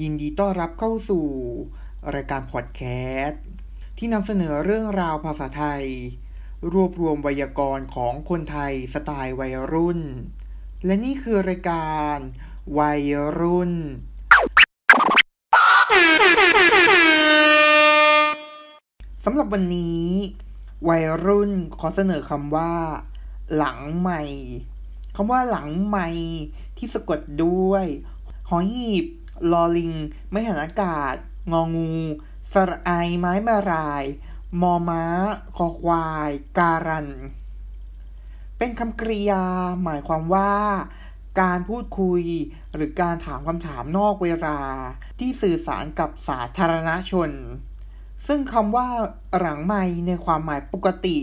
ยินดีต้อนรับเข้าสู่ รายการพอดแคสต์ที่นำเสนอเรื่องราวภาษาไทย รวบรวมไวยากรณ์ของคนไทยสไตล์วัยรุ่น และนี่คือรายการวัยรุ่น สำหรับวันนี้ วัยรุ่นขอเสนอคำว่า หลังใหม่คำว่าหลังใหม่ที่สะกดด้วยหอหีบ ลอลิง ไม่หันอากาศ งองู สระไอไม้มาราย มอม้า คอควาย การัน เป็นคำกริยา หมายความว่า การพูดคุย หรือการถามคำถามนอกเวลา ที่สื่อสารกับสาธารณชน ซึ่งคำว่า หลังไม่ในความหมายปกติ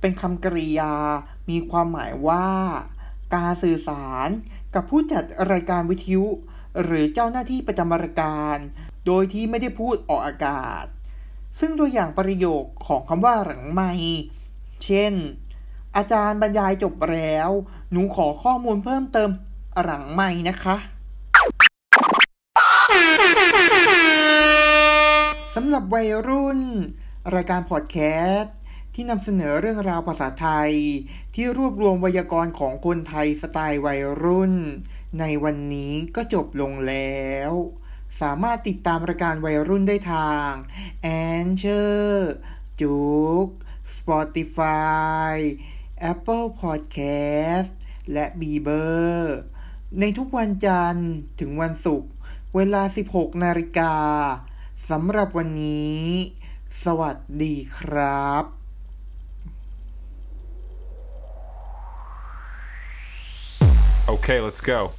เป็นคำกริยา มีความหมายว่า การสื่อสารกับผู้จัดรายการวิทยุ หรือเจ้าหน้าที่ประจำราการ โดยที่ไม่ได้พูดออกอากาศ ซึ่งตัวอย่างประโยคของคำว่าหลังไม่ เช่น อาจารย์บรรยายจบแล้ว หนูขอข้อมูลเพิ่มเติมหลังไม่นะคะสำหรับวัยรุ่น รายการพอดแคสต์ที่นำเสนอเรื่องราวภาษาไทย ที่รวบรวมไวยากรณ์ของคนไทยสไตล์วัยรุ่น ในวันนี้ก็จบลงแล้ว สามารถติดตามรายการวัยรุ่นได้ทาง a n c h o r จุก Spotify Apple Podcast และ b e b e r ในทุกวันจันทร์ถึงวันศุกร์เวลา 16 นาฬิกาสำหรับวันนี้ สวัสดีครับ Okay, let's go.